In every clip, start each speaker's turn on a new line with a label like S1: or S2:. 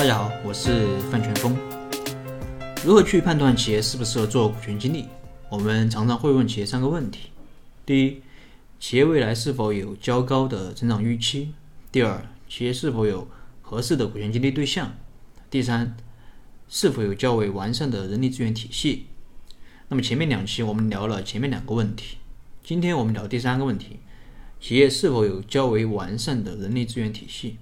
S1: 大家好，我是范全峰。如何去判断企业适不适合做股权激励？我们常常会问企业三个问题：第一，企业未来是否有较高的增长预期？第二，企业是否有合适的股权激励对象？第三，是否有较为完善的人力资源体系？那么前面两期我们聊了前面两个问题，今天我们聊第三个问题：企业是否有较为完善的人力资源体系？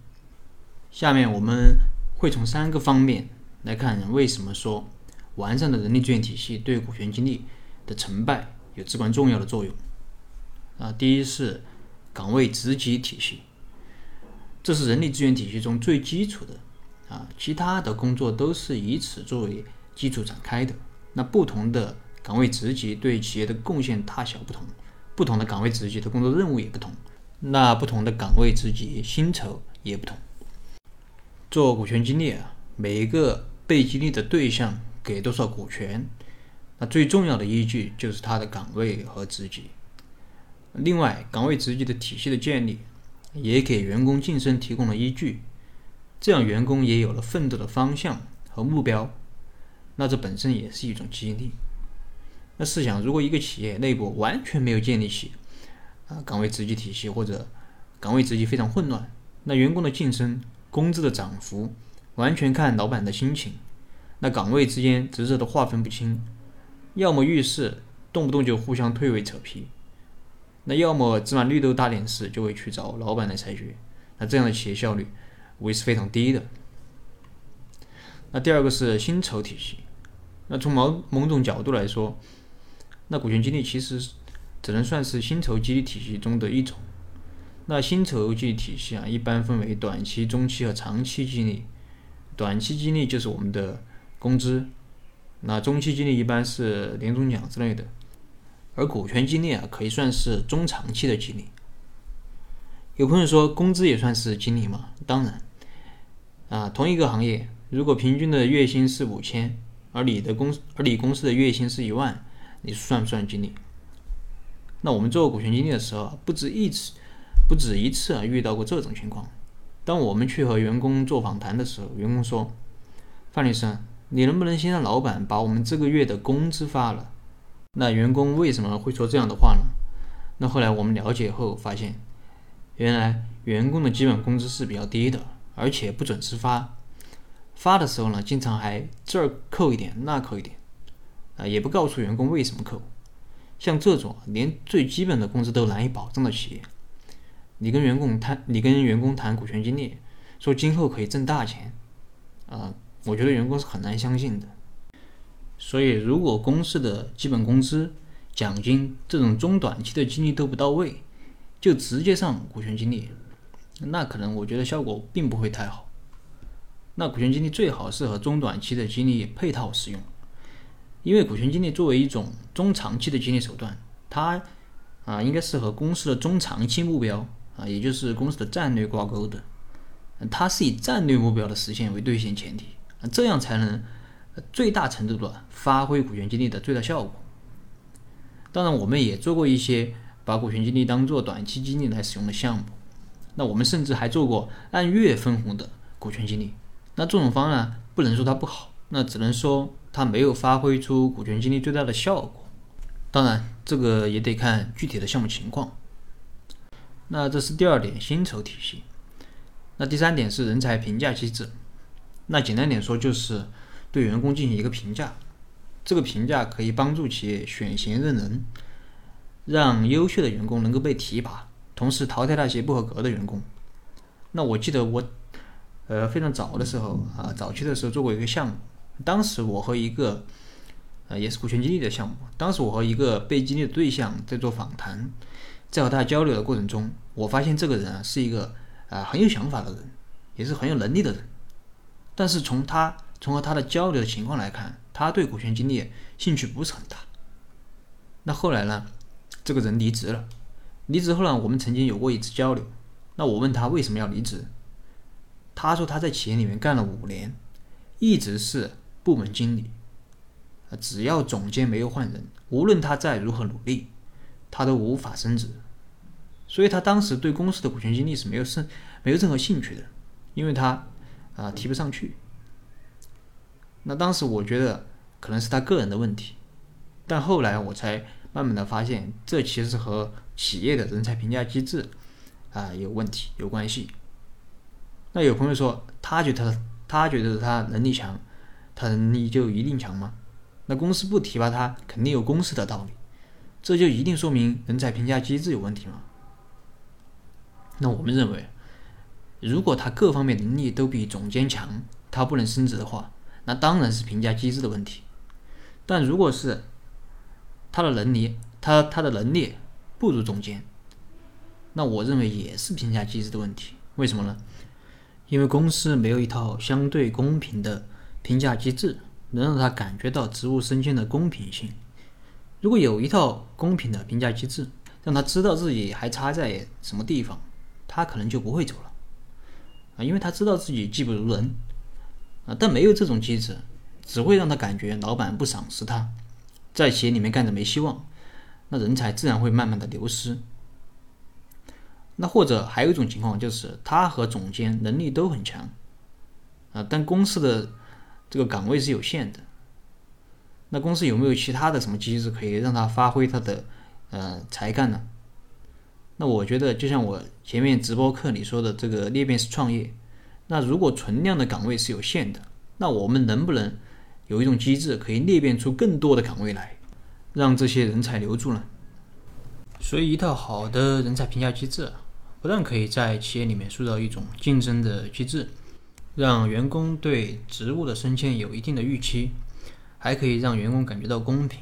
S1: 下面我们。会从三个方面来看，为什么说完善的人力资源体系对股权激励的成败有至关重要的作用。啊，第一是岗位职级体系，这是人力资源体系中最基础的啊，其他的工作都是以此作为基础展开的。那不同的岗位职级对企业的贡献大小不同，不同的岗位职级的工作任务也不同，那不同的岗位职级薪酬也不同。做股权激励啊，每一个被激励的对象给多少股权，那最重要的依据就是他的岗位和职级。另外，岗位职级的体系的建立，也给员工晋升提供了依据，这样员工也有了奋斗的方向和目标，那这本身也是一种激励。那试想，如果一个企业内部完全没有建立起啊岗位职级体系，或者岗位职级非常混乱，那员工的晋升。工资的涨幅完全看老板的心情，那岗位之间职责的划分不清，要么遇事动不动就互相推诿扯皮，那要么芝麻绿豆大点事就会去找老板来裁决，那这样的企业效率为是非常低的。那第二个是薪酬体系，那从某某种角度来说，那股权激励其实只能算是薪酬激励体系中的一种。那薪酬激励体系啊，一般分为短期、中期和长期激励。短期激励就是我们的工资，那中期激励一般是年终奖之类的，而股权激励啊，可以算是中长期的激励。有朋友说，工资也算是激励吗？当然，啊，同一个行业，如果平均的月薪是五千，而你的公而你公司的月薪是一万，你算不算激励？那我们做股权激励的时候，不止一次。不止一次啊，遇到过这种情况。当我们去和员工做访谈的时候，员工说：“范律师，你能不能先让老板把我们这个月的工资发了？”那员工为什么会说这样的话呢？那后来我们了解后发现，原来员工的基本工资是比较低的，而且不准时发。发的时候呢，经常还这儿扣一点，那扣一点，啊，也不告诉员工为什么扣。像这种连最基本的工资都难以保障的企业。你跟员工谈，你跟员工谈股权激励，说今后可以挣大钱，啊，我觉得员工是很难相信的。所以，如果公司的基本工资、奖金这种中短期的激励都不到位，就直接上股权激励，那可能我觉得效果并不会太好。那股权激励最好是和中短期的激励配套使用，因为股权激励作为一种中长期的激励手段，它啊应该是和公司的中长期目标。啊，也就是公司的战略挂钩的，它是以战略目标的实现为兑现前提，这样才能最大程度的发挥股权激励的最大效果。当然，我们也做过一些把股权激励当做短期激励来使用的项目，那我们甚至还做过按月分红的股权激励。那这种方案不能说它不好，那只能说它没有发挥出股权激励最大的效果。当然，这个也得看具体的项目情况。那这是第二点，薪酬体系。那第三点是人才评价机制。那简单点说，就是对员工进行一个评价。这个评价可以帮助企业选贤任能，让优秀的员工能够被提拔，同时淘汰那些不合格的员工。那我记得我，呃，非常早的时候啊，早期的时候做过一个项目。当时我和一个，呃，也是股权激励的项目。当时我和一个被激励的对象在做访谈。在和他交流的过程中，我发现这个人啊是一个啊很有想法的人，也是很有能力的人。但是从他从和他的交流的情况来看，他对股权激励兴趣不是很大。那后来呢，这个人离职了。离职后呢，我们曾经有过一次交流。那我问他为什么要离职，他说他在企业里面干了五年，一直是部门经理。只要总监没有换人，无论他再如何努力。他都无法升职，所以他当时对公司的股权激励是没有甚没有任何兴趣的，因为他啊提不上去，那当时我觉得可能是他个人的问题，但后来我才慢慢的发现，这其实和企业的人才评价机制啊有问题有关系。那有朋友说，他觉得他觉得他能力强，他能力就一定强吗？那公司不提拔他，肯定有公司的道理，这就一定说明人才评价机制有问题吗？那我们认为，如果他各方面能力都比总监强，他不能升职的话，那当然是评价机制的问题。但如果是他的能力，他他的能力不如总监，那我认为也是评价机制的问题。为什么呢？因为公司没有一套相对公平的评价机制，能让他感觉到职务升迁的公平性。如果有一套公平的评价机制，让他知道自己还差在什么地方，他可能就不会走了啊，因为他知道自己技不如人啊。但没有这种机制，只会让他感觉老板不赏识他，在企业里面干着没希望，那人才自然会慢慢的流失。那或者还有一种情况，就是他和总监能力都很强，啊，但公司的这个岗位是有限的。那公司有没有其他的什么机制可以让他发挥他的呃才干呢？那我觉得，就像我前面直播课里说的这个裂变式创业，那如果存量的岗位是有限的，那我们能不能有一种机制可以裂变出更多的岗位来，让这些人才留住呢？所以，一套好的人才评价机制。不但可以在企业里面塑造一种竞争的机制，让员工对职务的升迁有一定的预期，还可以让员工感觉到公平。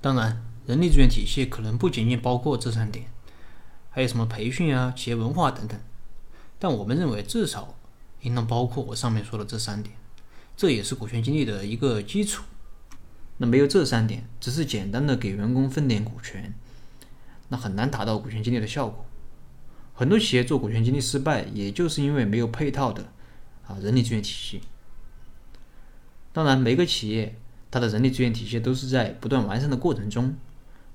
S1: 当然，人力资源体系可能不仅仅包括这三点，还有什么培训啊、企业文化等等。但我们认为，至少应当包括我上面说的这三点，这也是股权激励的一个基础。那没有这三点，只是简单的给员工分点股权，那很难达到股权激励的效果。很多企业做股权激励失败，也就是因为没有配套的啊人力资源体系。当然，每个企业它的人力资源体系都是在不断完善的过程中，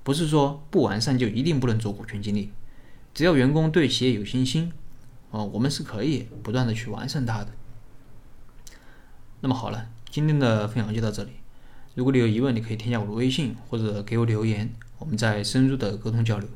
S1: 不是说不完善就一定不能做股权激励。只要员工对企业有信心，啊，我们是可以不断的去完善它的。那么好了，今天的分享就到这里。如果你有疑问，你可以添加我的微信或者给我留言，我们再深入的沟通交流。